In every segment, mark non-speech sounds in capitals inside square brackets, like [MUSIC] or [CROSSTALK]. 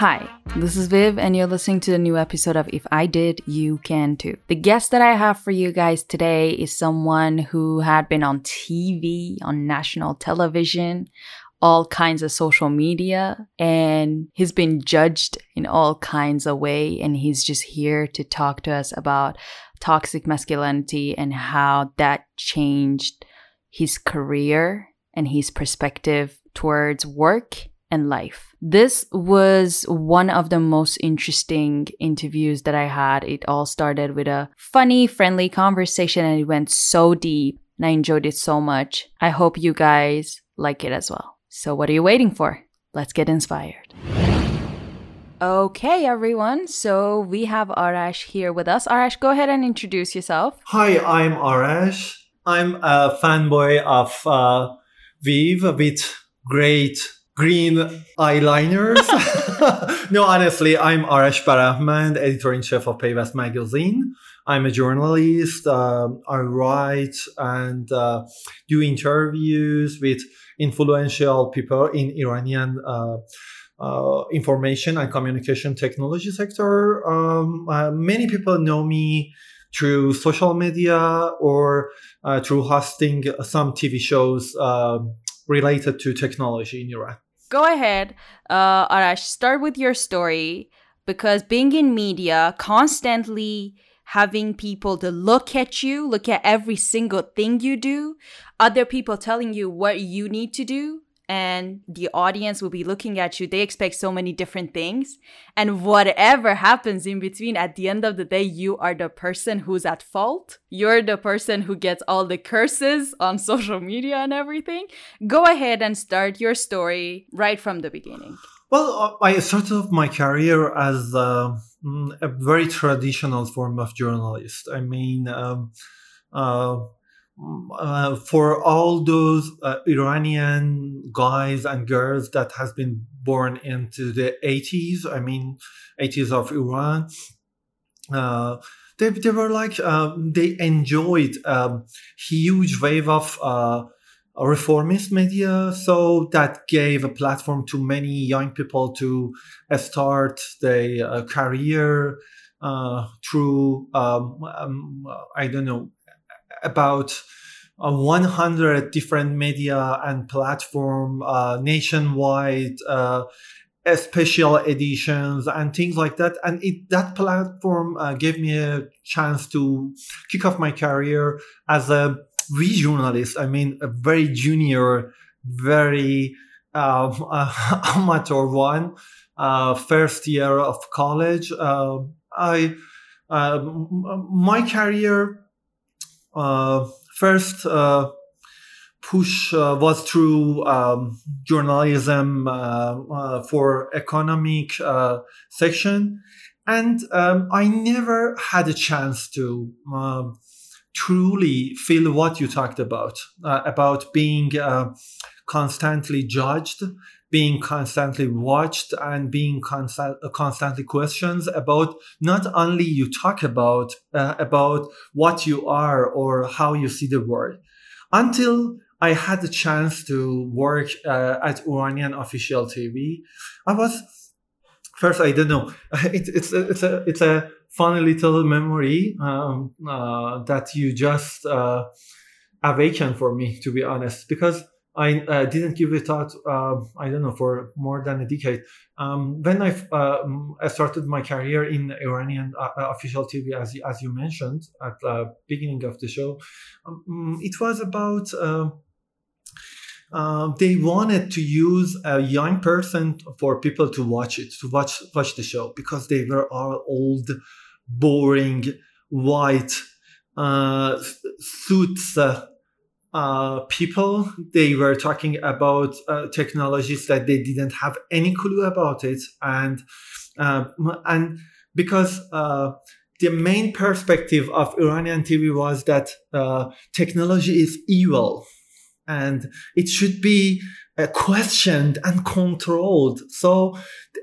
Hi, this is Viv, and you're listening to the new episode of If I Did, You Can Too. The guest that I have for you guys today is someone who had been on TV, on national television, all kinds of social media, and he's been judged in all kinds of way, and he's just here to talk to us about toxic masculinity and how that changed his career and his perspective towards work and life. This was one of the most interesting interviews that I had. It all started with a funny, friendly conversation and it went so deep and I enjoyed it so much. I hope you guys like it as well. So, what are you waiting for? Let's get inspired. Okay, everyone. So we have Arash here with us. Arash, go ahead and introduce yourself. Hi, I'm Arash. I'm a fanboy of uh, Viv with great green eyeliners. [LAUGHS] no, honestly, I'm Arash Barahmand, editor in chief of Payvast magazine. I'm a journalist. Uh, I write and uh, do interviews with influential people in Iranian uh, uh, information and communication technology sector. Um, uh, many people know me through social media or uh, through hosting some TV shows um, related to technology in Iran. Go ahead, uh, Arash. Start with your story because being in media, constantly having people to look at you, look at every single thing you do, other people telling you what you need to do, and the audience will be looking at you. They expect so many different things. And whatever happens in between, at the end of the day, you are the person who's at fault. You're the person who gets all the curses on [LAUGHS] social media and everything. Go ahead and start your story right from the beginning. Well, uh, I started off my career as uh, mm, a very traditional form of journalist. I mean, um, uh, uh, for all those uh, Iranian guys and girls that has been born into the 80s, I mean, 80s of Iran, uh, they, they were like, uh, they enjoyed a um, huge wave of uh, reformist media. So that gave a platform to many young people to start their uh, career through, um, um, I don't know, about uh, 100 different media and platform uh, nationwide uh, special editions and things like that. And it, that platform uh, gave me a chance to kick off my career as a v journalist i mean a very junior very um, [LAUGHS] amateur one uh, first year of college. Uh, i my career first uh, push uh, was through um, journalism for economic section, and um, I never had a chance to um, truly feel what you talked about about being constantly judged being constantly watched and being constant, constantly questions about not only you talk about uh, about what you are or how you see the world until I had the chance to work uh, at Iranian official TV. I was first I don't know [LAUGHS] it, it's a, it's a it's a funny little memory um, uh, that you just uh, awakened for me to be honest because I uh, didn't give it thought. Uh, I don't know for more than a decade. Um, when I, uh, I started my career in Iranian uh, uh, official TV, as as you mentioned at the beginning of the show, um, it was about. Uh, they wanted to use a young person for people to watch it, to watch watch the show, because they were all old, boring, white suits uh, people. They were talking about uh, technologies that they didn't have any clue about it, and uh, and because uh, the main perspective of Iranian TV was that uh, technology is evil, and it should be questioned and controlled. So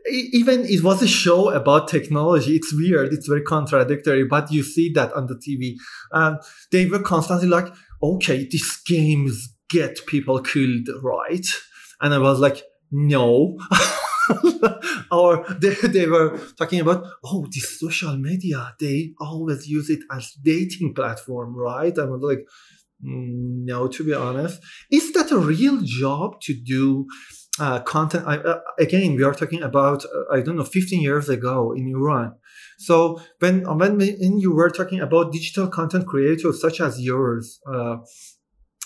even it was a show about technology. It's weird. It's very contradictory, but you see that on the TV. And they were constantly like, okay, these games get people killed, right? And I was like, no. [LAUGHS] or they, they were talking about oh this social media they always use it as dating platform right i was like mm, no to be honest is that a real job to do uh, content I, uh, again we are talking about uh, i don't know 15 years ago in iran so when when, when you were talking about digital content creators such as yours uh,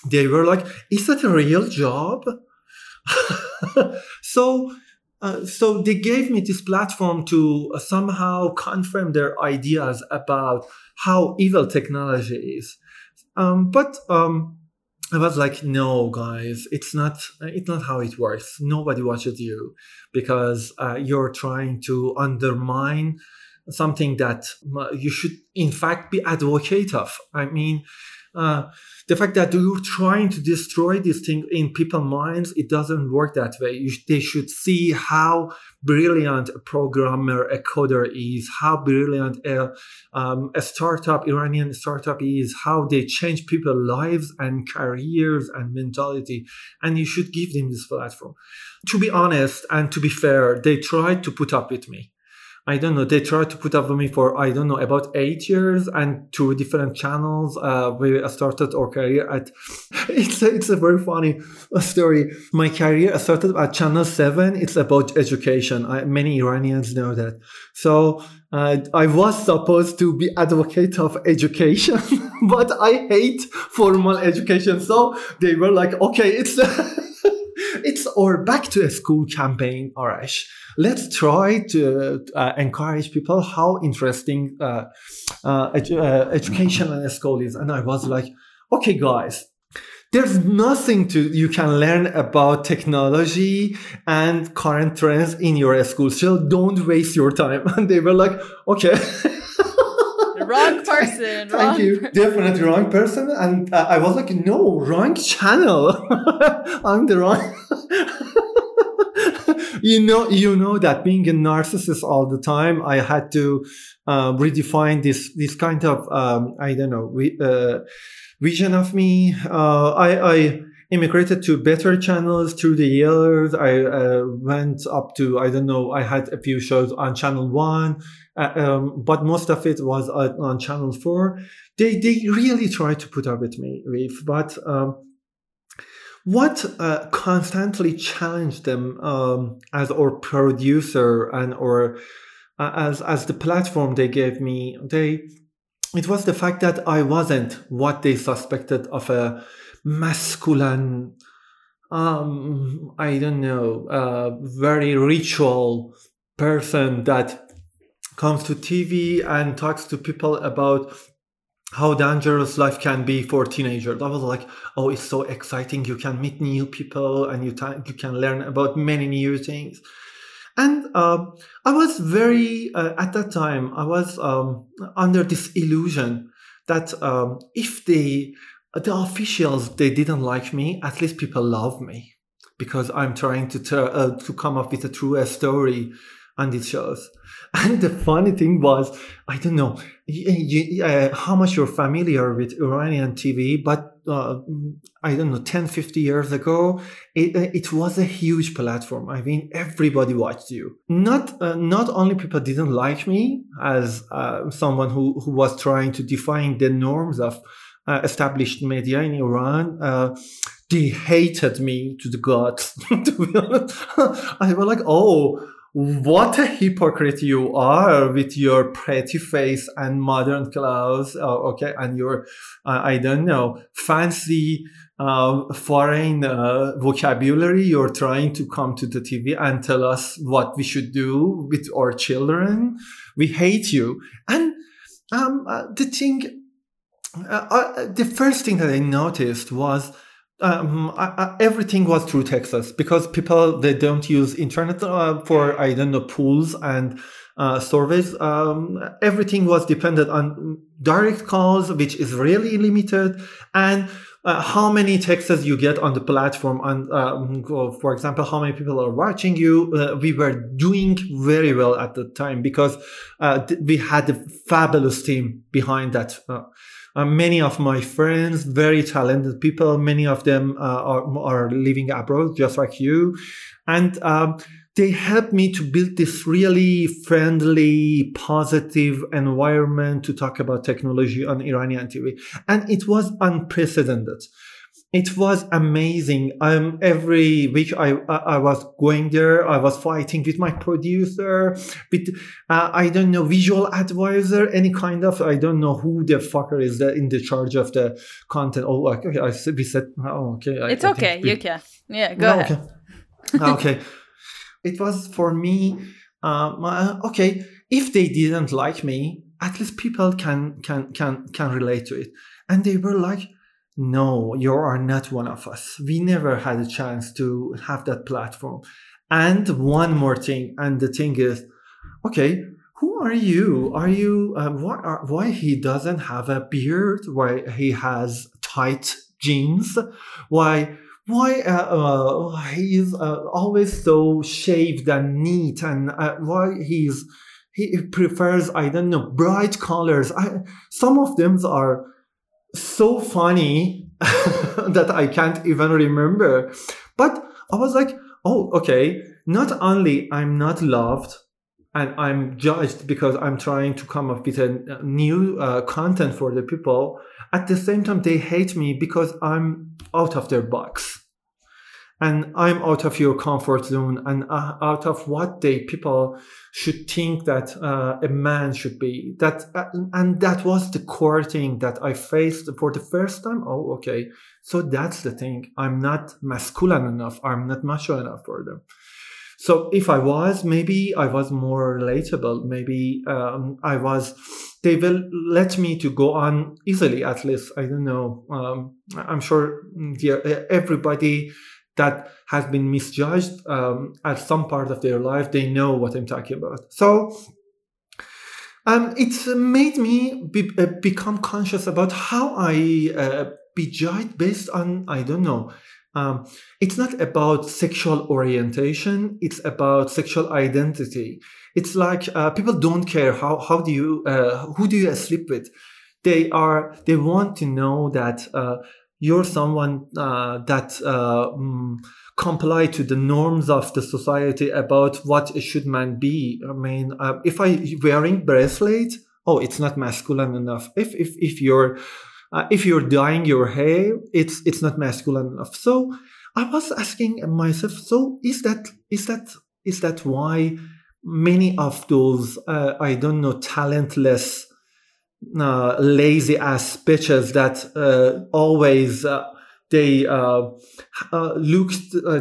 they were like is that a real job [LAUGHS] so uh, so they gave me this platform to uh, somehow confirm their ideas about how evil technology is. Um, but um, I was like, no, guys, it's not. It's not how it works. Nobody watches you because uh, you're trying to undermine something that you should, in fact, be advocate of. I mean, uh, the fact that you're trying to destroy this thing in people's minds, it doesn't work that way. You, they should see how brilliant a programmer, a coder is, how brilliant a, um, a startup, Iranian startup is, how they change people's lives and careers and mentality. And you should give them this platform. To be honest and to be fair, they tried to put up with me. I don't know. They tried to put up with me for I don't know about eight years and two different channels. Uh, I started our career at. [LAUGHS] It's a, it's a very funny story. My career started at Channel Seven. It's about education. I, many Iranians know that. So uh, I was supposed to be advocate of education, [LAUGHS] but I hate formal education. So they were like, okay, it's. [LAUGHS] our back to a school campaign, Arash. Let's try to uh, encourage people how interesting uh, uh, edu- uh, education and school is. And I was like, okay, guys, there's nothing to you can learn about technology and current trends in your school. So don't waste your time. [LAUGHS] And they were like, okay. [LAUGHS] wrong [LAUGHS] person. Thank wrong you. per- Definitely wrong person. And uh, I was like, no, wrong channel. [LAUGHS] I'm the wrong. [LAUGHS] you know, you know that being a narcissist all the time, I had to uh, redefine this this kind of um, I don't know we, uh, vision of me. Uh, I, I immigrated to better channels through the years. I uh, went up to I don't know. I had a few shows on Channel One, uh, um, but most of it was on, on Channel Four. They they really tried to put up with me, with but. Um, what uh, constantly challenged them um, as our producer and or uh, as as the platform they gave me they it was the fact that i wasn't what they suspected of a masculine um i don't know uh, very ritual person that comes to tv and talks to people about how dangerous life can be for teenagers. I was like, oh, it's so exciting. You can meet new people and you, you can learn about many new things. And uh, I was very, uh, at that time, I was um, under this illusion that um, if they, the officials, they didn't like me, at least people love me because I'm trying to, t- uh, to come up with a true story on these shows. [LAUGHS] And the funny thing was, I don't know you, you, uh, how much you're familiar with Iranian TV, but uh, I don't know, 10, 50 years ago, it, uh, it was a huge platform. I mean, everybody watched you. Not uh, not only people didn't like me as uh, someone who, who was trying to define the norms of uh, established media in Iran, they hated me to the gods. [LAUGHS] to be honest, [LAUGHS] I was like, oh what a hypocrite you are with your pretty face and modern clothes. Uh, okay and your uh, i don't know fancy uh, foreign uh, vocabulary you're trying to come to the tv and tell us what we should do with our children. We hate you. And um, uh, the thing uh, the first thing that i noticed was um, I, I, everything was through Texas because people they don't use internet uh, for I don't know pools and uh, surveys. Um, everything was dependent on direct calls, which is really limited, and uh, how many texts you get on the platform. And um, for example, how many people are watching you. Uh, we were doing very well at the time because uh, we had a fabulous team behind that. Uh, many of my friends, very talented people, many of them uh, are, are living abroad, just like you. And um, they helped me to build this really friendly, positive environment to talk about technology on Iranian TV. And it was unprecedented it was amazing. Um, every week I, I was going there. I was fighting with my producer, with uh, I don't know visual advisor, any kind of I don't know who the fucker is that in the charge of the content. Oh, okay, I said we said oh okay. It's I, okay. I you can yeah go no, ahead. Okay. okay, it was for me. Um, uh, okay, if they didn't like me, at least people can can can can relate to it, and they were like no, you are not one of us. We never had a chance to have that platform. And one more thing, and the thing is, okay, who are you? Are you uh, why? Are, why he doesn't have a beard? Why he has tight jeans? Why? Why uh, uh, he's uh, always so shaved and neat, and uh, why he's he prefers I don't know bright colors. I, some of them are so funny [LAUGHS] that I can't even remember. But I was like, oh, okay. Not only I'm not loved and I'm judged because I'm trying to come up with a new uh, content for the people. At the same time, they hate me because I'm out of their box and i'm out of your comfort zone and uh, out of what they people should think that uh, a man should be that uh, and that was the core thing that i faced for the first time. Oh okay. So that's the thing. I'm not masculine enough. I'm not macho enough for them. So if i was maybe i was more relatable. Maybe um, i was they will let me to go on easily at least. I don't know. Um, i'm sure everybody that has been misjudged um, at some part of their life, they know what I'm talking about. So um, it's made me be, uh, become conscious about how I uh, be judged based on, I don't know. Um, it's not about sexual orientation. It's about sexual identity. It's like uh, people don't care how, how do you, uh, who do you sleep with? They are, they want to know that uh, you're someone uh, that uh, mm, comply to the norms of the society about what a should man be. I mean, uh, if I wearing bracelet, oh, it's not masculine enough. If if if you're uh, if you're dyeing your hair, it's it's not masculine enough. So I was asking myself, so is that is that is that why many of those uh, I don't know talentless uh, lazy ass bitches that uh, always uh, they uh, uh, look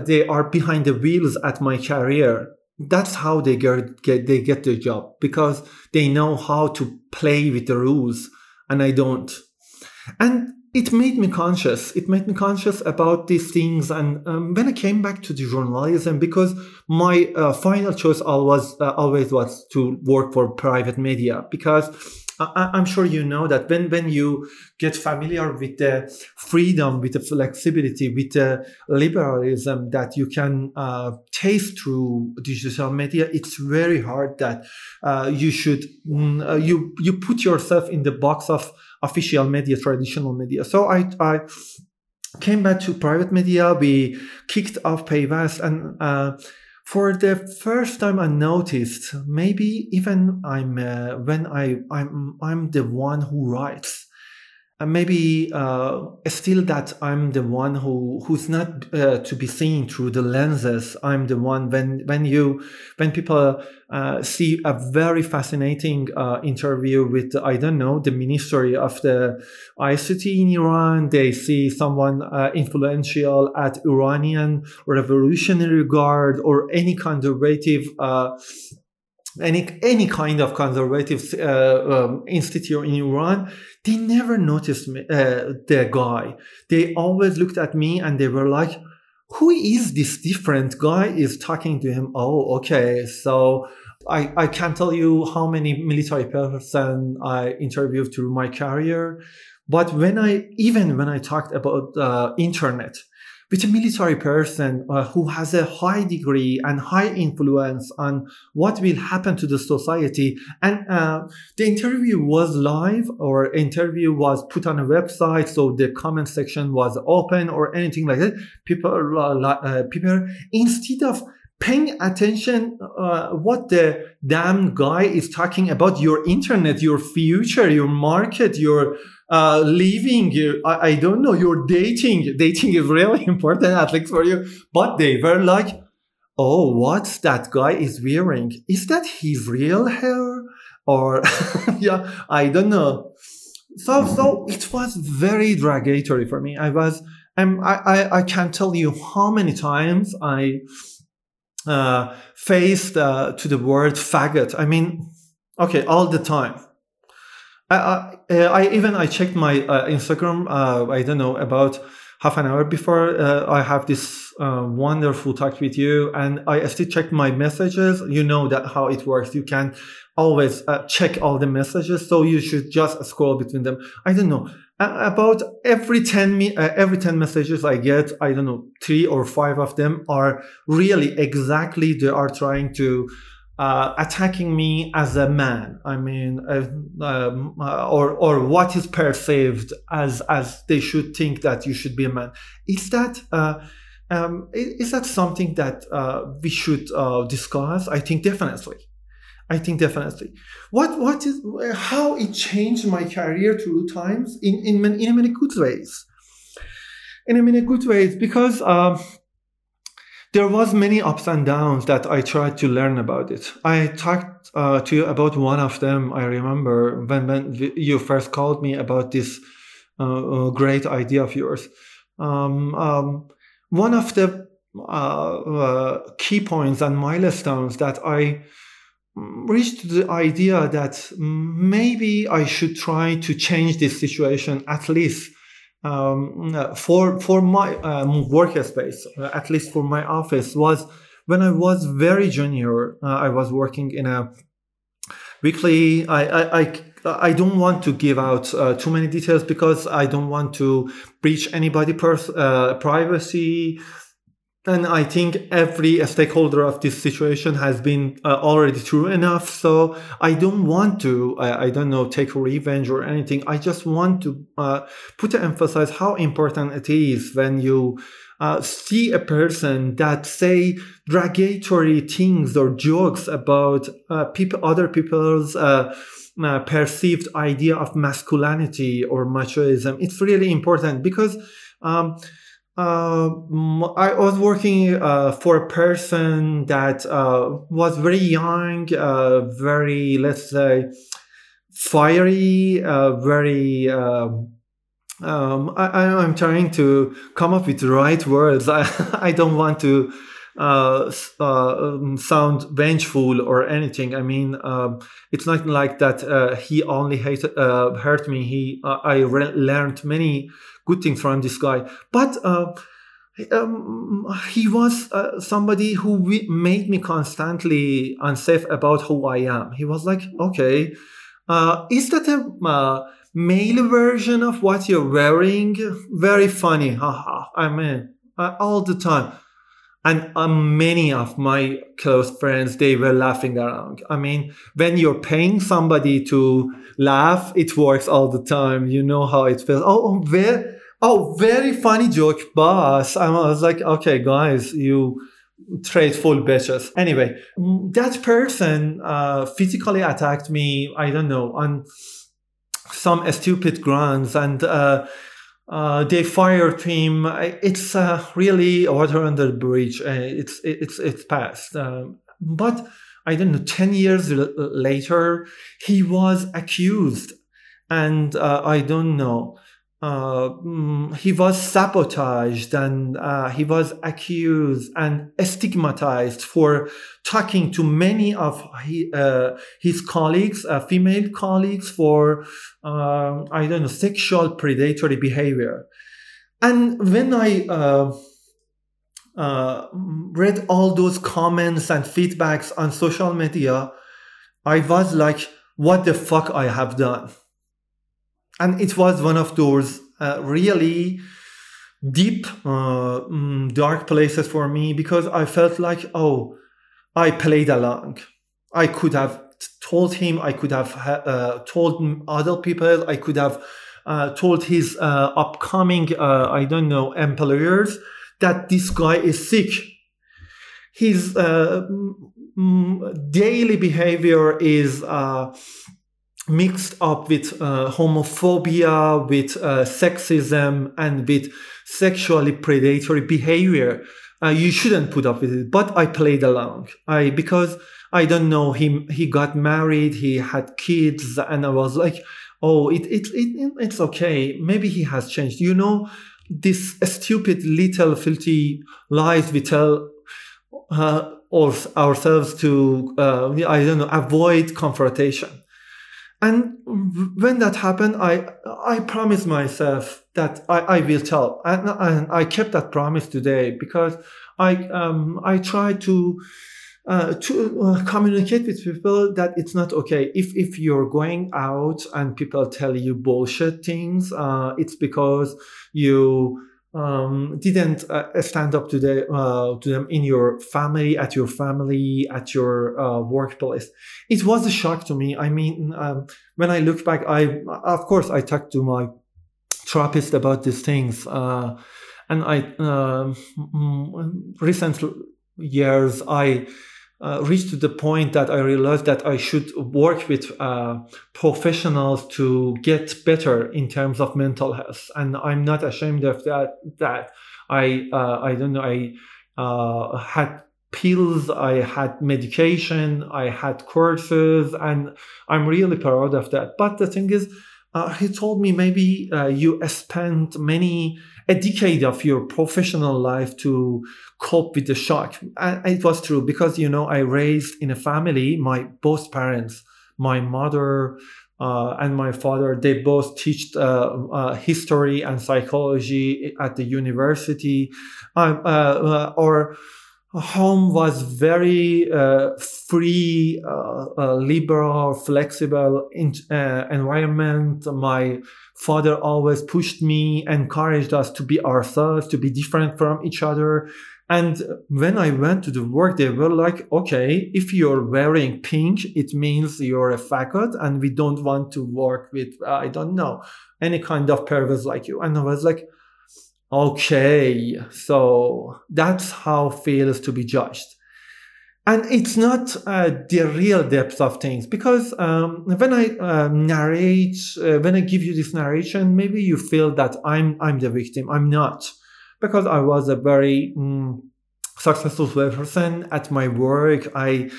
they are behind the wheels at my career. That's how they get, get they get the job because they know how to play with the rules and i don't. And it made me conscious. It made me conscious about these things and um, when i came back to the journalism because my final choice always always was to work for private media because I, am sure you know that when, when you get familiar with the freedom, with the flexibility, with the liberalism that you can uh, taste through digital media, it's very hard that uh, you should mm, uh, you you put yourself in the box of official media, traditional media. So I I came back to private media. We kicked off Payvast and uh, for the first time I noticed maybe even I'm uh, when I I'm I'm the one who writes maybe uh, still that I'm the one who who's not uh, to be seen through the lenses. I'm the one when when you when people uh, see a very fascinating uh, interview with I don't know the Ministry of the ICT in Iran. They see someone uh, influential at Iranian Revolutionary Guard or any conservative uh, any any kind of conservative uh, um, institute in Iran, they never noticed me, uh, the guy. They always looked at me and they were like, "Who is this different guy?" Is talking to him. Oh, okay. So I I can't tell you how many military person I interviewed through my career, but when I even when I talked about uh, internet with a military person uh, who has a high degree and high influence on what will happen to the society. And uh, the interview was live or interview was put on a website, so the comment section was open or anything like that. People, uh, people instead of paying attention uh, what the damn guy is talking about your internet, your future, your market, your uh, living, I, I don't know, your dating. [LAUGHS] Dating is really important, least for you. But they were like, oh, what that guy is wearing? Is that his real hair? Or, [LAUGHS] yeah, I don't know. So, so it was very derogatory for me. I was, um, I, I, I can't tell you how many times I uh, faced uh, to the word faggot. I mean, okay, all the time. I, I, uh, I even I checked my uh, Instagram. Uh, I don't know about half an hour before uh, I have this wonderful talk with you, and I still check my messages. You know that how it works. You can always check all the messages, so you should just scroll between them. I don't know about every 10 me- uh, every 10 messages i get i don't know three or five of them are really exactly they are trying to uh, attacking me as a man. I mean uh, um, uh, or or what is perceived as as they should think that you should be a man. Is that uh, um, is that something that uh, we should discuss? I think definitely I think definitely. What what is how it changed my career through times in in in many good ways. In many good ways because uh, there was many ups and downs that I tried to learn about it. I talked uh, to you about one of them. I remember when when you first called me about this uh, uh great idea of yours. Um, um, one of the uh, uh, key points and milestones that I reached the idea that maybe I should try to change this situation at least um, for for my um, workspace, uh, at least for my office, was when I was very junior. Uh, I was working in a weekly. I I, I I don't want to give out uh, too many details because I don't want to breach anybody' pers- uh, privacy and I think every stakeholder of this situation has been uh, already true enough. So I don't want to, I, I, don't know, take revenge or anything. I just want to uh, put to emphasize how important it is when you uh, see a person that say derogatory things or jokes about uh, people, other people's uh, uh, perceived idea of masculinity or machoism. It's really important because. Um, uh, I was working uh, for a person that uh, was very young, uh, very, let's say, fiery, uh, very. Um, um, I, am trying to come up with the right words. [LAUGHS] I, I don't want to uh, um, sound vengeful or anything. I mean, um, it's not like that. he only hated, hurt me. He, I re- learned many good things from this guy. But uh, um, he was uh, somebody who made me constantly unsafe about who I am. He was like, okay, uh, is that a uh, male version of what you're wearing? Very funny. Haha. I mean, uh, all the time. And um, many of my close friends, they were laughing around. I mean, when you're paying somebody to laugh, it works all the time. You know how it feels. Oh, where? Oh, very funny joke, boss. I was like, okay, guys, you trade full bitches. Anyway, that person uh, physically attacked me, I don't know, on some stupid grounds and uh, uh, they fired him. It's uh, really water under the bridge. Uh, it's, it's, it's past. Um, but I don't know, 10 years l- later, he was accused. And uh, I don't know uh, mm, he was sabotaged and uh, he was accused and stigmatized for talking to many of he, uh, his colleagues, uh, female colleagues, for um, I don't know sexual predatory behavior. And when I uh, uh, read all those comments and feedbacks on social media, I was like, "What the fuck I have done." And it was one of those uh, really deep uh, mm, dark places for me because i felt like oh i played along. I could have told him i could have uh, told other people i could have uh, told his uh, upcoming uh, i don't know employers that this guy is sick. His uh, daily behavior is uh, mixed up with uh, homophobia, with uh, sexism, and with sexually predatory behavior. Uh, you shouldn't put up with it. But I played along. I because I don't know him. He got married. He had kids, and I was like, oh, it, it, it it's okay. Maybe he has changed. You know, this stupid little filthy lies we tell uh, ourselves to uh, I don't know avoid confrontation and when that happened, I I promised myself that I, I will tell, and, and I kept that promise today because I um, I try to uh, to uh, communicate with people that it's not okay if if you're going out and people tell you bullshit things. Uh, it's because you um, didn't uh, stand up to, the, uh, to them in your family, at your family, at your uh, workplace. It was a shock to me. I mean, um, when I look back, I of course I talked to my therapist about these things, uh, and I um, recent years I uh, reached to the point that I realized that I should work with uh, professionals to get better in terms of mental health, and I'm not ashamed of that. That I uh, I don't know I uh, had pills, I had medication, I had courses, and I'm really proud of that. But the thing is, uh, he told me maybe uh, you spent many a decade of your professional life to cope with the shock. And it was true because, you know, I raised in a family, my both parents, my mother uh, and my father, they both teach uh, uh, history and psychology at the university. Um, uh, uh, or home was very uh, free, uh, uh, liberal, flexible in, uh, environment. My father always pushed me, encouraged us to be ourselves, to be different from each other. And when I went to the work, they were like, okay, if you're wearing pink, it means you're a faggot and we don't want to work with, I don't know, any kind of pervert like you. And I was like, Okay, so that's how feels to be judged. And it's not uh, the real depth of things because um, when I uh, narrate, uh, when I give you this narration, maybe you feel that I'm I'm the victim. I'm not, because I was a very mm, successful person at my work. I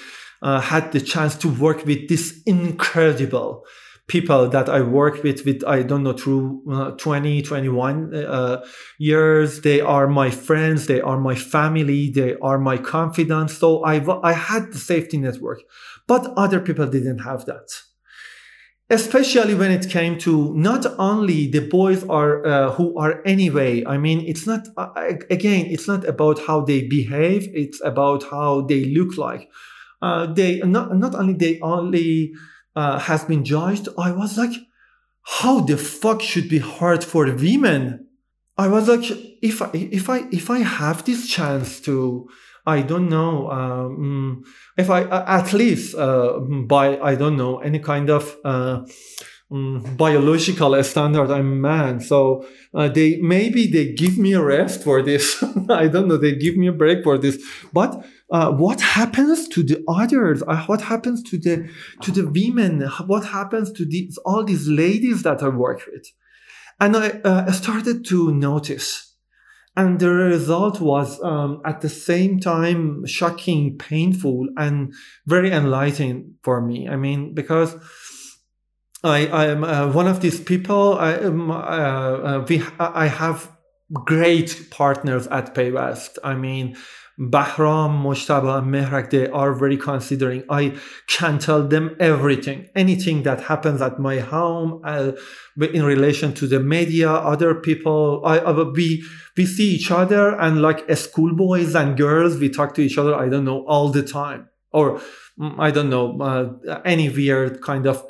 uh, had the chance to work with this incredible people that I work with, with I don't know, through uh, 20, 21 uh, years. They are my friends. They are my family. They are my confidants. So I, I had the safety network, but other people didn't have that. Especially when it came to not only the boys are uh, who are anyway. I mean, it's not uh, again. It's not about how they behave. It's about how they look like. Uh, they not not only they only uh, has been judged, I was like, how the fuck should be hard for women? I was like, if I, if I if I have this chance to, I don't know, um, if I at least uh, by I don't know any kind of uh, um, biological standard, I'm man, so uh, they maybe they give me a rest for this. [LAUGHS] I don't know, they give me a break for this, but uh, what happens to the others? Uh, what happens to the to the women? What happens to these all these ladies that I work with? And I uh, started to notice, and the result was um, at the same time shocking, painful, and very enlightening for me. I mean, because I I am uh, one of these people. I um, uh, we I have great partners at Payvast. I mean Bahram, Mojtaba, and Mehrak, they are very considering. I can tell them everything, anything that happens at my home uh, in relation to the media, other people. I, I, we, we see each other and like schoolboys and girls, we talk to each other, I don't know, all the time. Or mm, I don't know, uh, any weird kind of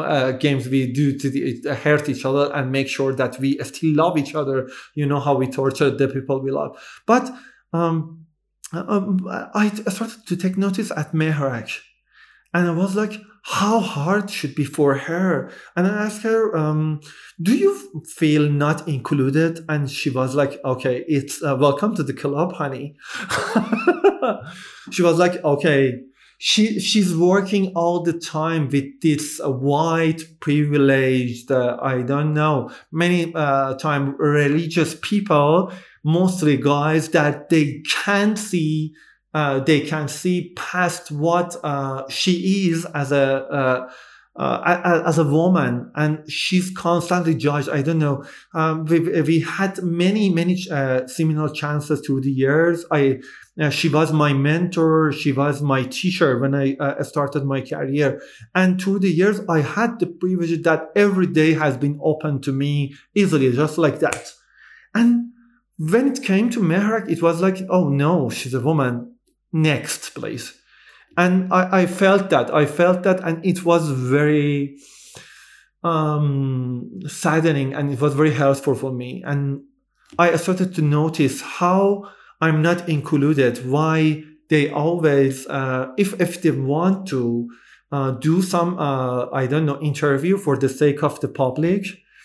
uh, games we do to the, uh, hurt each other and make sure that we still love each other. You know how we torture the people we love. But um, um, I started to take notice at Mehrak, and I was like, how hard should be for her. And I asked her, um, "Do you feel not included?" And she was like, "Okay, it's uh, welcome to the club, honey." [LAUGHS] she was like, "Okay." She she's working all the time with this white privileged uh, I don't know many uh, time religious people mostly guys that they can't see uh, they can't see past what uh, she is as a uh, uh as a woman, and she's constantly judged. I don't know. Um, we we had many many uh, similar chances through the years. I uh, she was my mentor. She was my teacher when I started my career, and through the years, I had the privilege that every day has been open to me easily, just like that. And when it came to Mehrak, it was like, oh no, she's a woman next please and I, I, felt that i felt that and it was very um saddening and it was very helpful for me. And i started to notice how i'm not included why they always uh, if if they want to uh, do some uh, i don't know interview for the sake of the public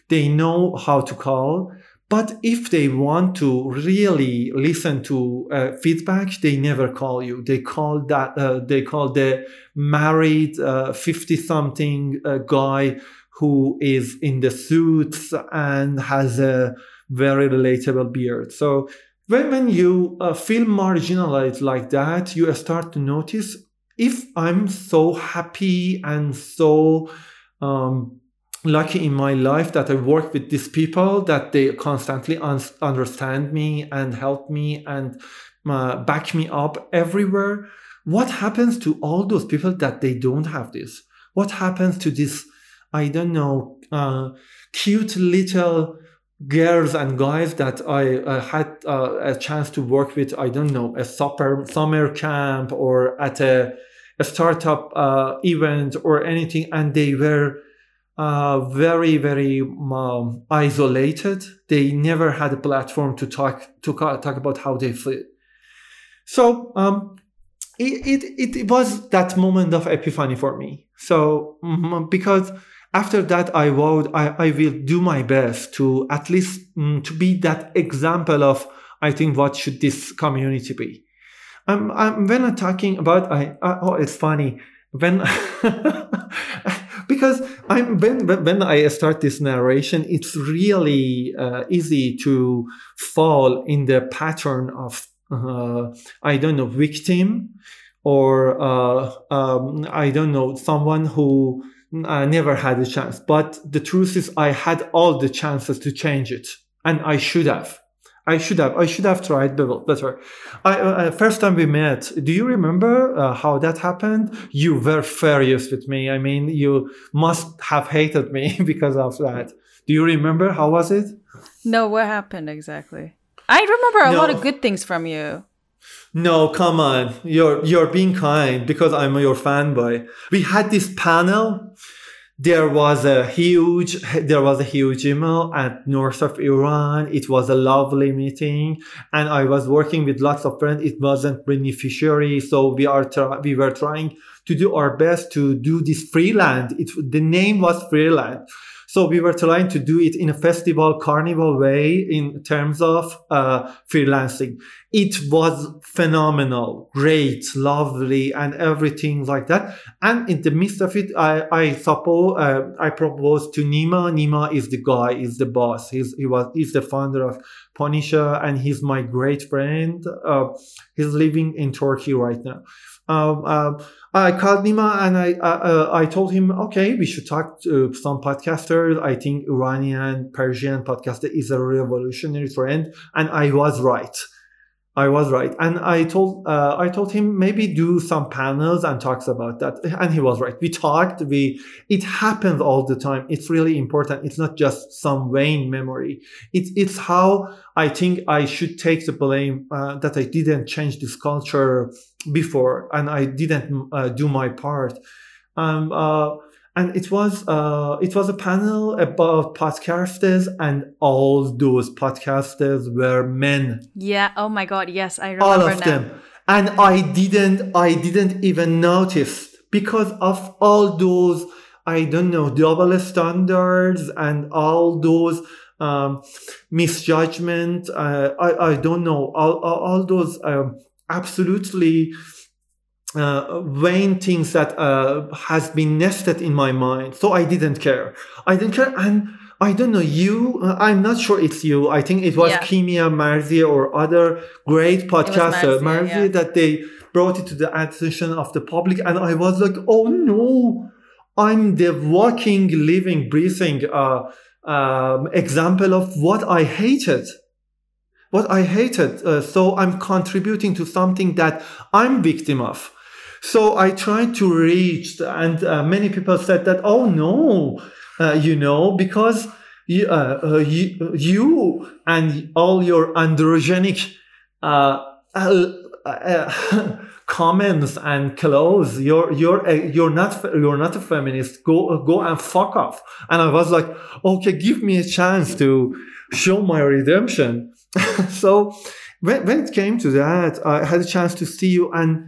they know how to call but if they want to really listen to uh, feedback, they never call you. They call that uh, they call the married uh, something uh, guy who is in the suits and has a very relatable beard. So when, when you uh, feel marginalized like that, you start to notice if I'm so happy and so um, lucky in my life that I work with these people, that they constantly un- understand me and help me and uh, back me up everywhere. What happens to all those people that they don't have this? What happens to this, I don't know, uh, cute little girls and guys that I uh, had uh, a chance to work with, I don't know, a summer, summer camp or at a, a startup uh, event or anything, and they were uh, very very um, isolated. They never had a platform to talk to talk about how they feel. So um, it, it it was that moment of epiphany for me. So mm, because after that I vowed I, I will do my best to at least um, to be that example of I think what should this community be. Um, I'm, when I'm talking about I, I oh it's funny when [LAUGHS] because I'm when when I start this narration, it's really uh, easy to fall in the pattern of uh, I don't know victim or uh, um, I don't know someone who uh, never had a chance. But the truth is, I had all the chances to change it, and I should have. I should have. I should have tried better. I, uh, uh, first time we met, do you remember uh, how that happened? You were furious with me. I mean, you must have hated me [LAUGHS] because of that. Do you remember how was it? No, what happened exactly? I remember a no. lot of good things from you. No, come on. You're you're being kind because I'm your fanboy. We had this panel there was a huge there was a huge email at north of iran. It was a lovely meeting. And i was working with lots of friends. It wasn't beneficiary. So we are tra- we were trying to do our best to do this freeland it the name was freeland so we were trying to do it in a festival carnival way in terms of uh, freelancing. It was phenomenal, great, lovely, and everything like that. And in the midst of it, I, I suppose uh, I proposed to Nima. Nima is the guy, is the boss. He's he was he's the founder of Ponisha, and he's my great friend. Uh, he's living in Turkey right now. Um, um, I called Nima and I uh, I told him, okay, we should talk to some podcasters. I think Iranian Persian podcaster is a revolutionary trend, and I was right. I was right, and I told uh, I told him maybe do some panels and talks about that, and he was right. We talked. We it happens all the time. It's really important. It's not just some vain memory. It's it's how I think I should take the blame uh, that I didn't change this culture before, and I didn't uh, do my part. Um, uh, and it was uh, it was a panel about podcasters, and all those podcasters were men. Yeah. Oh my God. Yes, I remember all of now. them. And I didn't I didn't even notice because of all those I don't know double standards and all those um, misjudgment. Uh, I I don't know all all, all those um, absolutely uh, vain things that uh, has been nested in my mind. So I didn't care. I didn't care, and I don't know you. Uh, I'm not sure it's you. I think it was yeah. Kimia Marzi or other great podcaster Marzieh, yeah. that they brought it to the attention of the public, and I was like, oh no, I'm the walking, living, breathing uh, um, example of what I hated what I hated. Uh, so I'm contributing to something that I'm victim of. So I tried to reach, and uh, many people said that, oh no, uh, you know, because you, uh, uh, you, you, and all your androgenic uh, [LAUGHS] comments and clothes, you're you're you're not you're not a feminist. Go go and fuck off. And I was like, okay, give me a chance to show my redemption. [LAUGHS] so when when it came to that, I had a chance to see you and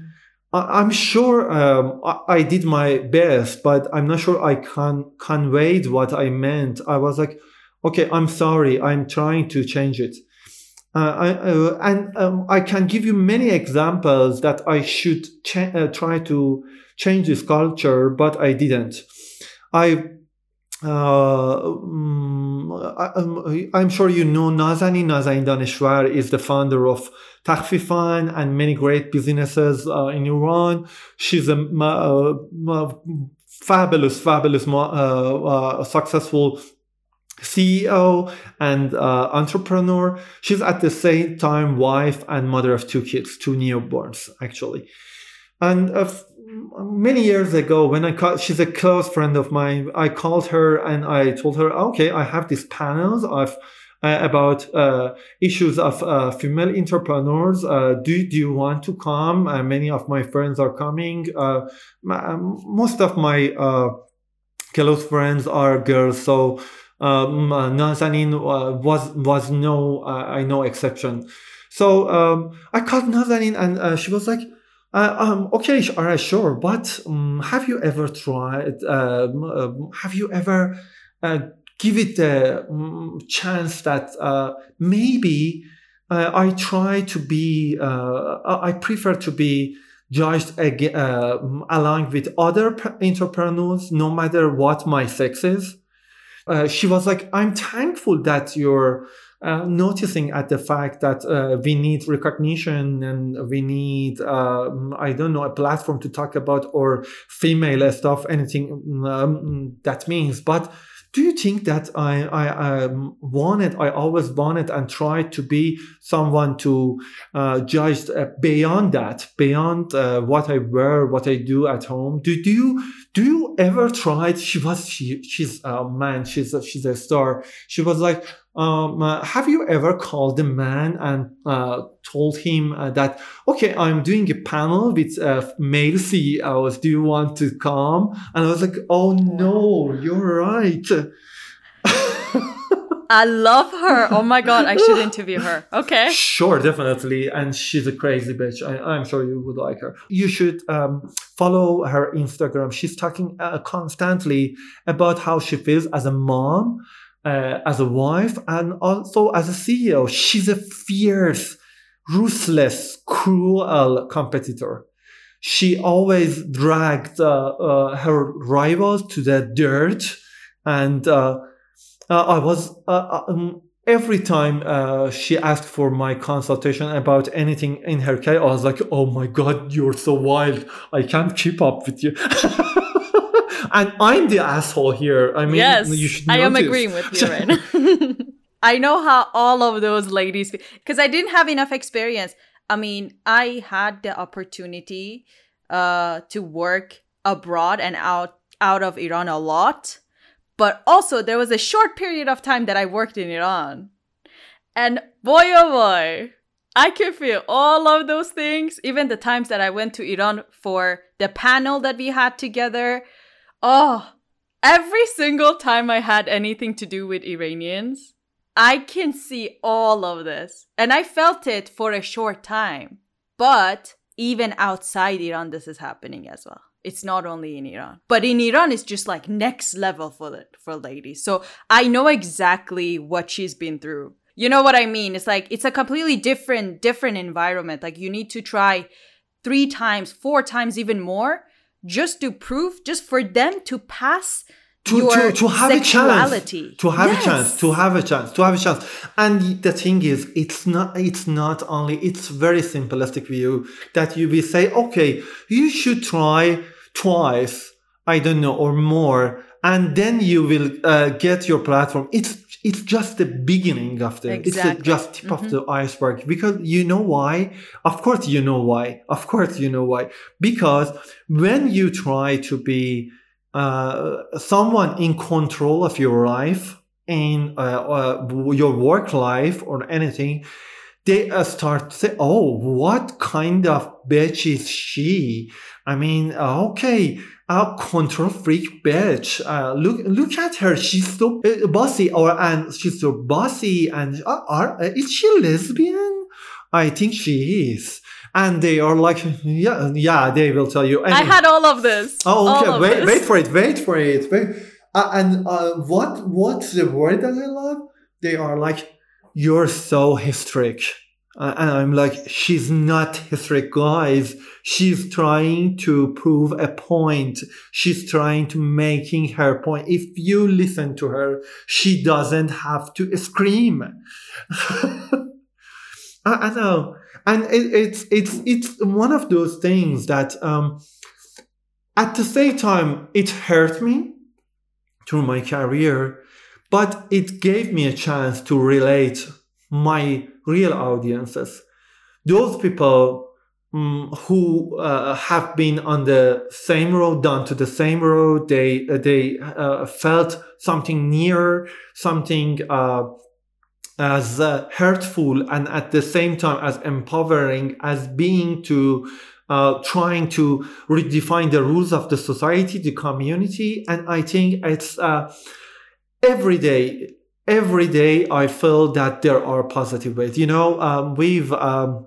I'm sure um, I, did my best, but I'm not sure I can conveyed what I meant. I was like, okay, I'm sorry. I'm trying to change it. Uh, I, uh, and um, I can give you many examples that I should cha- uh, try to change this culture, but I didn't. I, uh, um, I am sure you know Nazanin. Nazanin Daneshvar is the founder of Takhfifan and many great businesses uh, in Iran. She's a uh, fabulous, fabulous, successful CEO and uh, entrepreneur. She's at the same time wife and mother of two kids, two newborns actually. And uh, many years ago, when I called, she's a close friend of mine. I called her and I told her, okay, I have these panels of uh, about uh, issues of uh, female entrepreneurs. do, do you want to come? many of my friends are coming. most of my close friends are girls, so um, Nazanin was was no I know exception. So um, I called Nazanin and uh, she was like, uh, um, okay, all right, sure. But um, have you ever tried? Um, have you ever uh, give it a um, chance that uh, maybe uh, I try to be, uh, I prefer to be judged again, uh, along with other entrepreneurs, no matter what my sex is. She was like, I'm thankful that you're uh, noticing at the fact that uh, we need recognition and we need um, i don't know a platform to talk about or female stuff anything um, that means but do you think that I, I, I um, wanted, I always wanted and tried to be someone to uh, judge uh, beyond that, beyond uh, what I wear, what I do at home? Do, do you do you ever tried? She was she she's a man, she's a, she's a star. She was like, um, uh, have you ever called a man and uh, told him uh, that, okay, I'm doing a panel with uh, male CEOs. Do you want to come? And I was like, oh no, you're right. [LAUGHS] I love her. Oh my God, I should interview her. Okay. Sure, definitely. And she's a crazy bitch. I, am sure you would like her. You should um, follow her Instagram. She's talking uh, constantly about how she feels as a mom uh, as a wife and also as a CEO. She's a fierce, ruthless, cruel competitor. She always dragged uh, uh, her rivals to the dirt. And uh, uh, I was, uh, um, every time she asked for my consultation about anything in her case, I was like, oh my God, you're so wild. I can't keep up with you. [LAUGHS] and I'm the asshole here. I mean, yes, you should I am agreeing with you [LAUGHS] right now. [LAUGHS] I know how all of those ladies feel because I didn't have enough experience. I mean, I had the opportunity uh, to work abroad and out out of Iran a lot, but also there was a short period of time that I worked in Iran, and boy oh boy, I can feel all of those things. Even the times that I went to Iran for the panel that we had together, Oh, every single time I had anything to do with Iranians, I can see all of this. And I felt it for a short time. But even outside Iran, this is happening as well. It's not only in Iran, but in Iran, it's just like next level for for ladies. So I know exactly what she's been through. You know what I mean? It's like it's a completely different different environment. Like you need to try three times, four times, even more, just to prove, just for them to pass to, to, to have a chance. to have yes. a chance to have a chance to have a chance. And the thing is it's not it's not only it's very simplistic view that you will say okay you should try twice i don't know or more and then you will uh, get your platform. It's it's just the beginning of the exactly. it's just tip mm-hmm. of the iceberg because you know why of course you know why of course you know why because when you try to be uh, someone in control of your life and uh, uh, your work life or anything, they uh, start to say, "Oh, what kind of bitch is she?" I mean, uh, okay, a control freak bitch. Uh, look, look at her. She's so bossy, or and she's so bossy. And are, is she lesbian? I think she is and they are like, yeah, yeah, they will tell you. I had all of this. Oh, okay. Wait, wait for it. Wait for it. Wait. Uh, and uh, what what's the word that I love? They are like, you're so hysteric. Uh, and I'm like, she's not hysteric, guys. She's trying to prove a point. She's trying to making her point. If you listen to her, she doesn't have to scream. [LAUGHS] I, know and it, it's it's it's one of those things that um, at the same time it hurt me through my career but it gave me a chance to relate my real audiences. Those people um, who uh, have been on the same road done to the same road they uh, they uh, felt something near something uh, as uh, hurtful and at the same time as empowering as being to uh, trying to redefine the rules of the society the community. And i think it's uh, every day every day i feel that there are positive ways you know um, we've um,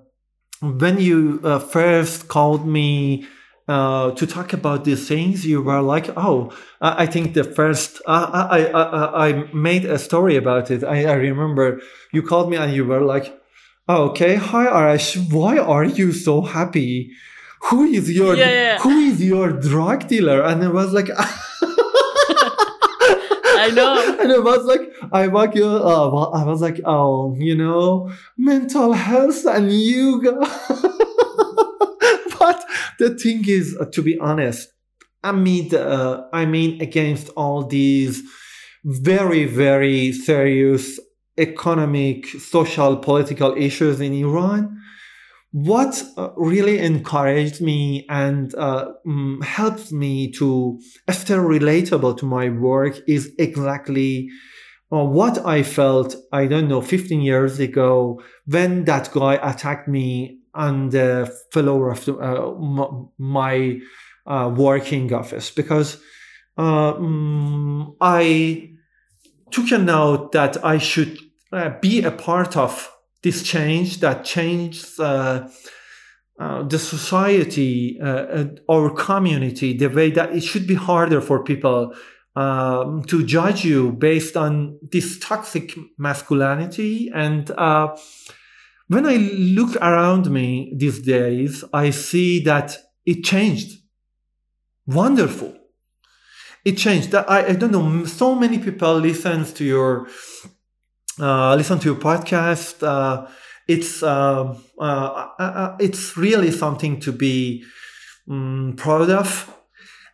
when you uh, first called me uh, to talk about these things, you were like, "Oh, I think the first uh, I, I I made a story about it. I, I remember you called me and you were like, oh, "Okay, hi Arash, why are you so happy? Who is your yeah, yeah. who is your drug dealer?" And I was like. [LAUGHS] I know. [LAUGHS] And it was like, I was, uh, I was like, oh, you know, mental health and yoga [LAUGHS] but the thing is, uh, to be honest, I mean, uh, I mean, against all these very, very serious economic, social, political issues in Iran, what uh, really encouraged me and uh, um, helped me to stay relatable to my work is exactly uh, what I felt, I don't know, 15 years ago when that guy attacked me on the floor of the, uh, my uh, working office because um, I took a note that I should be a part of this change that changes uh, uh, the society, uh, our community, the way that it should be harder for people um, to judge you based on this toxic masculinity and when I look around me these days, I see that it changed. Wonderful. It changed. I, I don't know. So many people listen to your uh, listen to your podcast. Uh, it's uh, uh, uh, it's really something to be um, proud of.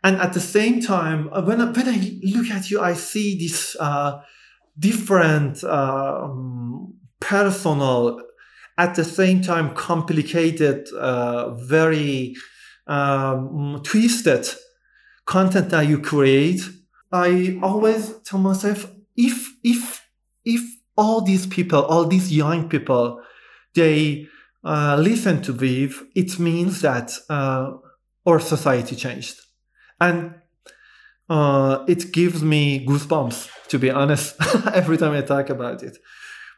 And at the same time, when I, when I look at you, I see this different um, personal at the same time complicated, very um, twisted content that you create. I always tell myself if if if all these people, all these young people, they uh, listen to Viv, it means that uh, our society changed, and uh, it gives me goosebumps. To be honest, [LAUGHS] every time I talk about it,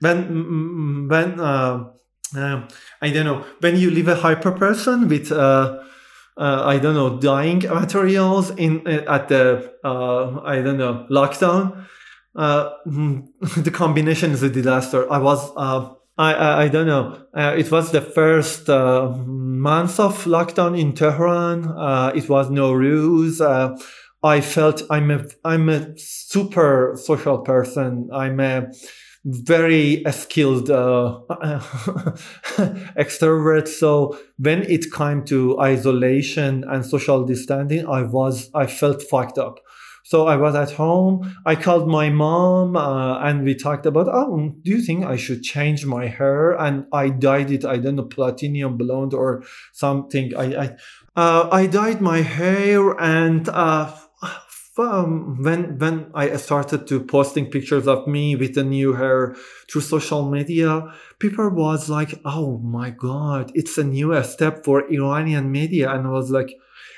when when uh, um, I don't know when you live a hyper person with uh, uh, I don't know dying materials in at the uh, I don't know lockdown. Uh, [LAUGHS] the combination is a disaster. I was uh, I, I, I don't know. Uh, it was the first uh, month of lockdown in Tehran. Uh, it was no rules. Uh, I felt I'm a I'm a super social person. I'm a very skilled [LAUGHS] extrovert. So when it came to isolation and social distancing, I was I felt fucked up. So I was at home. I called my mom uh, and we talked about, oh, do you think I should change my hair? And I dyed it, I don't know, platinum blonde or something. I I, uh, I dyed my hair and uh, um, when when I started to posting pictures of me with the new hair through social media, people was like, "Oh my god, it's a new step for Iranian media," and I was like,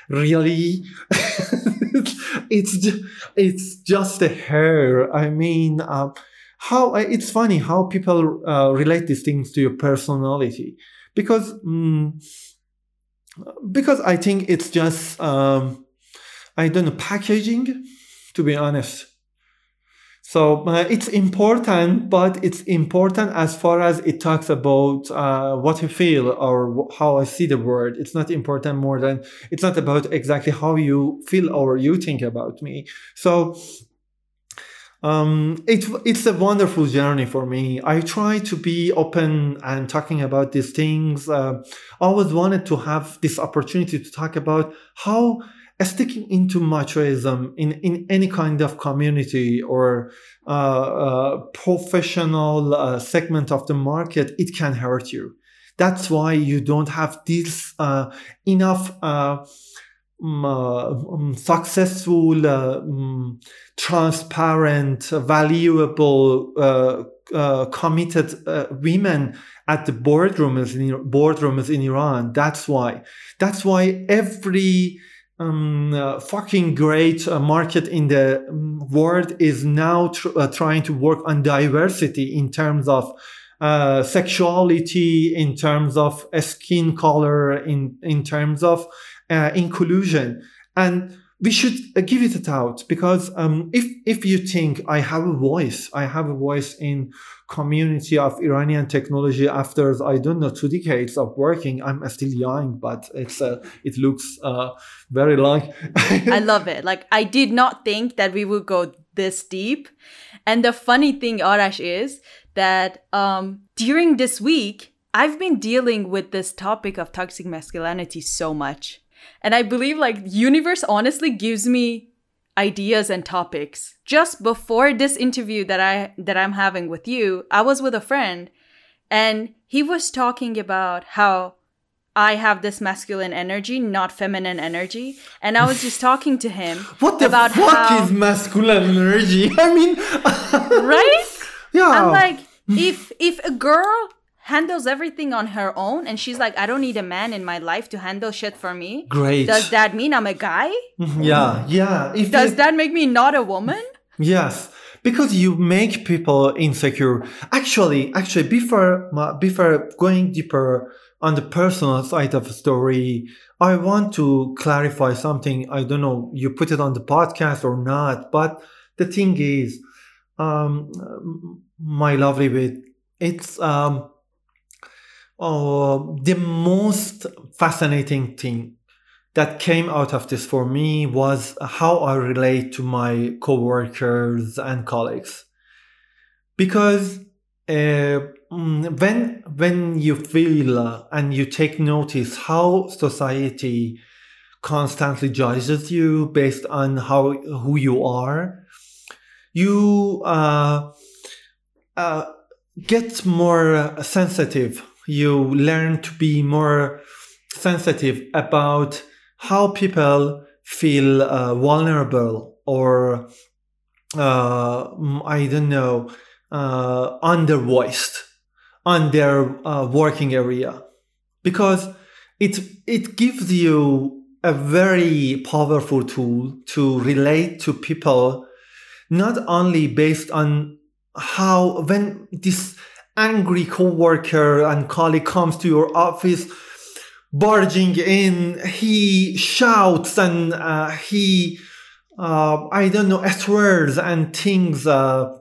"Really?" [LAUGHS] [LAUGHS] it's just, it's just a hair. I mean, uh, how it's funny how people uh, relate these things to your personality because mm, because I think it's just um, I don't know packaging to be honest. So uh, it's important, but it's important as far as it talks about uh, what I feel or how I see the world. It's not important more than it's not about exactly how you feel or you think about me. So um, it, it's a wonderful journey for me. I try to be open and talking about these things. Uh, I always wanted to have this opportunity to talk about how sticking into machoism in, in any kind of community or uh, uh, professional uh, segment of the market, it can hurt you. That's why you don't have this uh, enough um, successful, um, transparent, valuable, committed women at the boardrooms in boardrooms in Iran. That's why. That's why every um, uh, fucking great uh, market in the um, world is now tr- uh, trying to work on diversity in terms of uh, sexuality, in terms of skin color, in in terms of uh, inclusion, and we should uh, give it a thought because um, if if you think I have a voice, I have a voice in community of Iranian technology after I don't know two decades of working. I'm still young, but it's uh, it looks uh, very long. I [LAUGHS] love it. Like I did not think that we would go this deep. And the funny thing, Arash, is that um, during this week, I've been dealing with this topic of toxic masculinity so much. And I believe like universe honestly gives me ideas and topics. Just before this interview that I that I'm having with you, I was with a friend and he was talking about how I have this masculine energy, not feminine energy, and I was just talking to him [LAUGHS] what the about fuck how, is masculine energy? [LAUGHS] I mean, [LAUGHS] right? Yeah, I'm like, if if a girl handles everything on her own and she's like i don't need a man in my life to handle shit for me great. does that mean i'm a guy yeah, yeah. If does it- that make me not a woman Yes, because you make people insecure. Actually, actually, before before going deeper on the personal side of the story, I want to clarify something. I don't know you put it on the podcast or not, but the thing is, um, my lovely bit, it's um, oh, the most fascinating thing that came out of this for me was how I relate to my coworkers and colleagues. Because uh, when when you feel and you take notice how society constantly judges you based on how who you are, you uh, uh, get more sensitive. You learn to be more sensitive about how people feel uh, vulnerable or uh, I don't know uh, undervoiced on their uh, working area. Because it it gives you a very powerful tool to relate to people not only based on how when this angry coworker and colleague comes to your office barging in. He shouts and uh, he, uh, I don't know, swears and things, uh,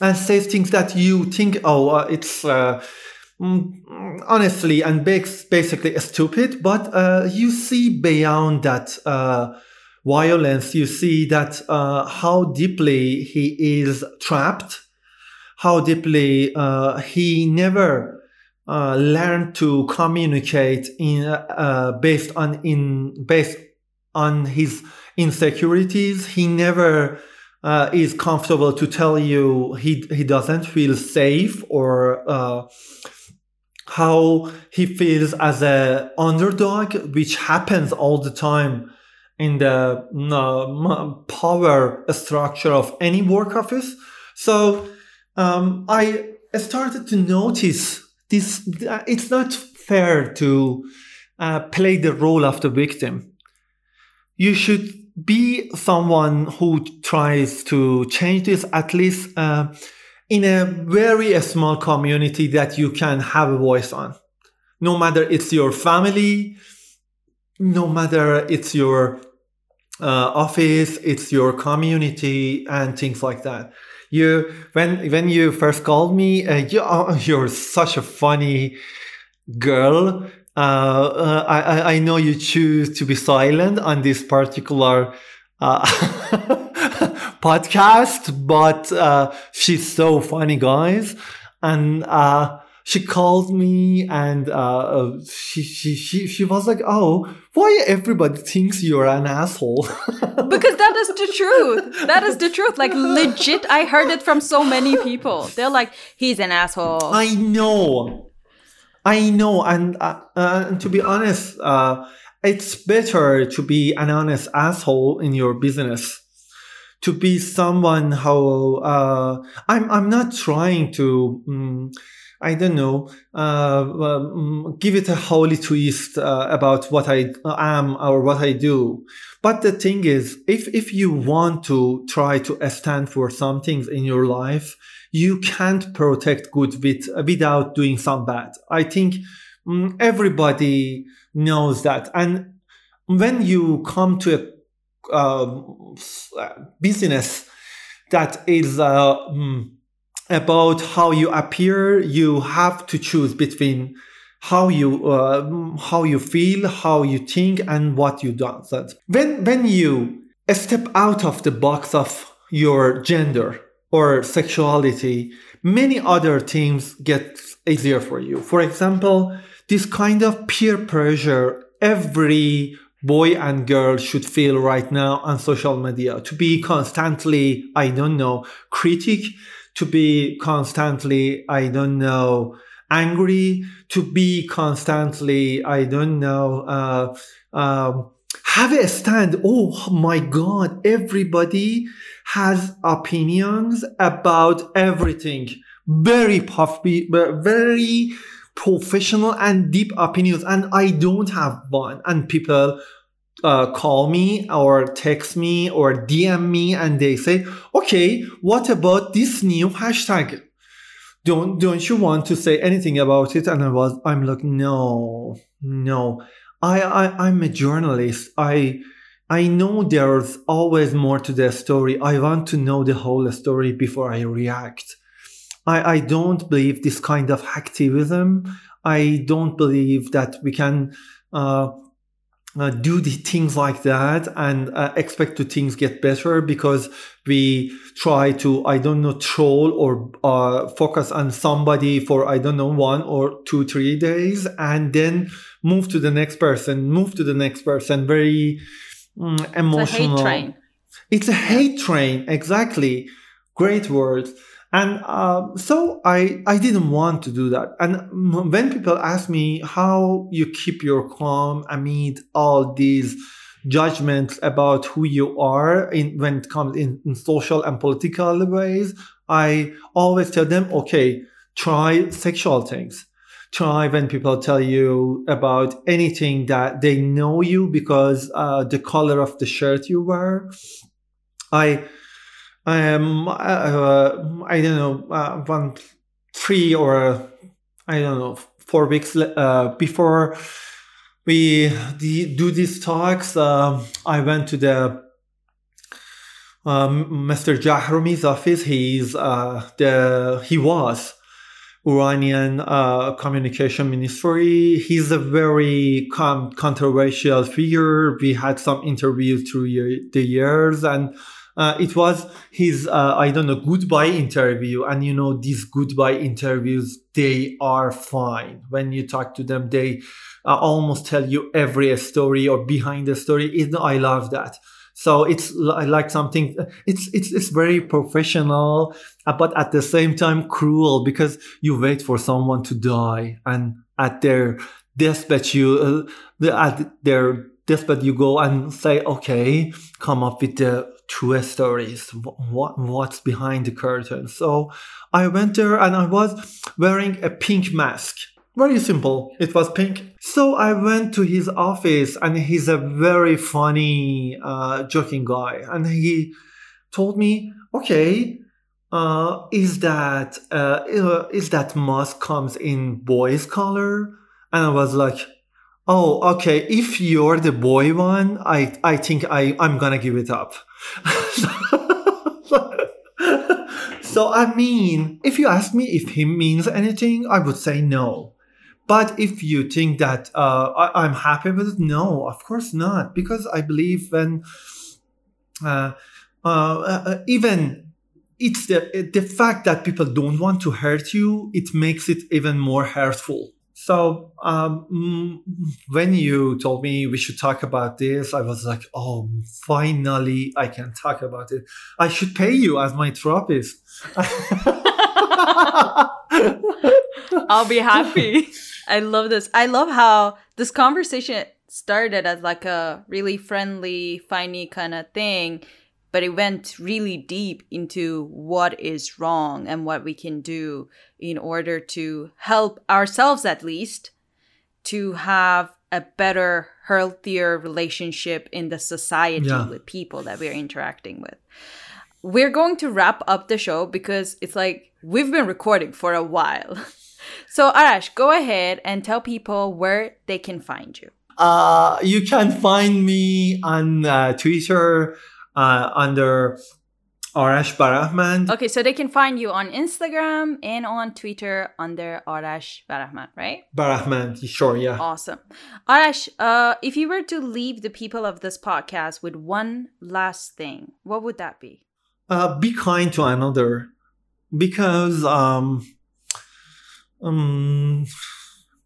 and says things that you think, oh, uh, it's uh, mm, honestly and basically stupid. But uh, you see beyond that violence, you see that how deeply he is trapped, how deeply he never uh, learn to communicate in uh, based on in based on his insecurities. He never uh, is comfortable to tell you he he doesn't feel safe or uh, how he feels as a underdog, which happens all the time in the uh, power structure of any work office. So um, I started to notice this it's not fair to uh, play the role of the victim. You should be someone who tries to change this at least uh, in a very small community that you can have a voice on. No matter it's your family, no matter it's your uh, office, it's your community, and things like that you when when you first called me, uh, you, oh, [LAUGHS] you're such a funny girl. Uh, uh, I, I know you choose to be silent on this particular uh, [LAUGHS] podcast, but uh, she's so funny, guys. And uh, she called me and uh, uh, she, she, she, she was like, oh, why everybody thinks you're an asshole? [LAUGHS] because that is the truth. That is the truth. Like legit, I heard it from so many people. They're like, he's an asshole. I know. I know. And, uh, uh, and to be honest, uh, it's better to be an honest asshole in your business to be someone how uh, I'm I'm not trying to um, I don't know, uh, um, give it a holy twist uh, about what I am or what I do. But the thing is, if, if you want to try to stand for some things in your life, you can't protect good with, without doing some bad. I think um, everybody knows that. And when you come to a um, business that is, uh, um, about how you appear, you have to choose between how you uh, how you feel, how you think, and what you do. When when you step out of the box of your gender or sexuality, many other things get easier for you. For example, this kind of peer pressure every boy and girl should feel right now on social media to be constantly, I don't know, critic to be constantly, I don't know, angry, to be constantly, I don't know, uh, um, have a stand. Oh my God, everybody has opinions about everything. Very puffy, very professional and deep opinions. And I don't have one. And people uh, call me or text me or DM me and they say, okay, what about this new hashtag? Don't, don't you want to say anything about it? And I was, I'm like, no, no, I, I, I'm a journalist. I, I know there's always more to the story. I want to know the whole story before I react. I, I don't believe this kind of activism. I don't believe that we can uh, uh, do the things like that and uh, expect to things get better because we try to i don't know troll or uh, focus on somebody for i don't know one or two three days and then move to the next person move to the next person very mm, emotional it's a hate train. It's a hate train exactly. Great words and uh, so I, I didn't want to do that. And when people ask me how you keep your calm amid all these judgments about who you are in, when it comes in, in social and political ways, I always tell them, okay, try sexual things. Try when people tell you about anything that they know you because uh, the color of the shirt you wear. I um, uh, uh, I don't know, uh, one, three or I don't know, four weeks uh, before we do these talks. Uh, I went to the um, Mr. Jahromi's office. He's uh, the he was Iranian uh, communication ministry. He's a very com- controversial figure. We had some interviews through year, the years, and uh, it was his uh, I don't know goodbye interview. And you know these goodbye interviews, they are fine. When you talk to them, they uh, almost tell you every story or behind the story. It, I love that. So it's like something. It's it's it's very professional, uh, but at the same time cruel because you wait for someone to die, and at their deathbed you uh, at their deathbed you go and say, okay, come up with the true stories. What what's behind the curtain? So I went there and I was wearing a pink mask very simple. It was pink. So I went to his office, and he's a very funny, uh, joking guy. And he told me, "Okay, uh, is that uh, uh is that mask comes in boy's color?" And I was like, "Oh, okay. If you're the boy one, I I think I I'm gonna give it up." [LAUGHS] so I mean, if you ask me if he means anything, I would say no. But if you think that uh, I, am happy with it, no, of course not, because I believe when uh, uh, uh, even it's the the fact that people don't want to hurt you, it makes it even more hurtful. So um, mm, when you told me we should talk about this, I was like, oh, finally I can talk about it. I should pay you as my therapist. [LAUGHS] I'll be happy. I love this. I love how this conversation started as like a really friendly, funny kind of thing, but it went really deep into what is wrong and what we can do in order to help ourselves, at least, to have a better, healthier relationship in the society yeah. with people that we're interacting with. We're going to wrap up the show because it's like we've been recording for a while. [LAUGHS] So, Arash, go ahead and tell people where they can find you. Uh, you can find me on uh, Twitter uh, under Arash Barahman. Okay, so they can find you on Instagram and on Twitter under Arash Barahman, right? Barahman, sure, yeah. Awesome. Arash, uh, if you were to leave the people of this podcast with one last thing, what would that be? Uh, be kind to another because um, um,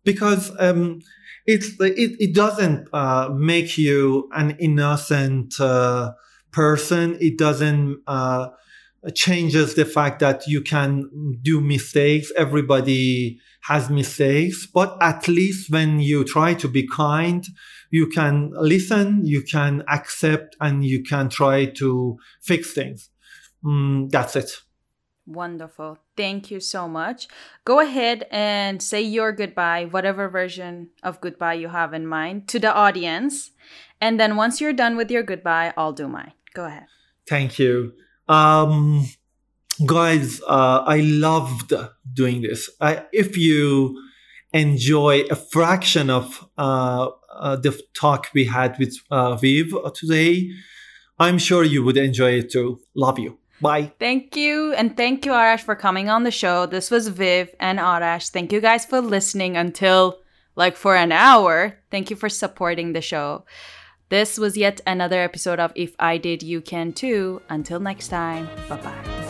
because um, it's it, it doesn't uh, make you an innocent uh, person. It doesn't uh, changes the fact that you can do mistakes. Everybody has mistakes, but at least when you try to be kind, you can listen, you can accept, and you can try to fix things. Mm, that's it. Wonderful. Thank you so much. Go ahead and say your goodbye, whatever version of goodbye you have in mind, to the audience. And then once you're done with your goodbye, I'll do mine. Go ahead. Thank you. Um, guys, uh, I loved doing this. I, if you enjoy a fraction of uh, uh, the talk we had with uh, Viv today, I'm sure you would enjoy it too. Love you. Bye. Thank you. And thank you, Arash, for coming on the show. This was Viv and Arash. Thank you guys for listening until like for an hour. Thank you for supporting the show. This was yet another episode of If I Did, You Can Too. Until next time, bye bye.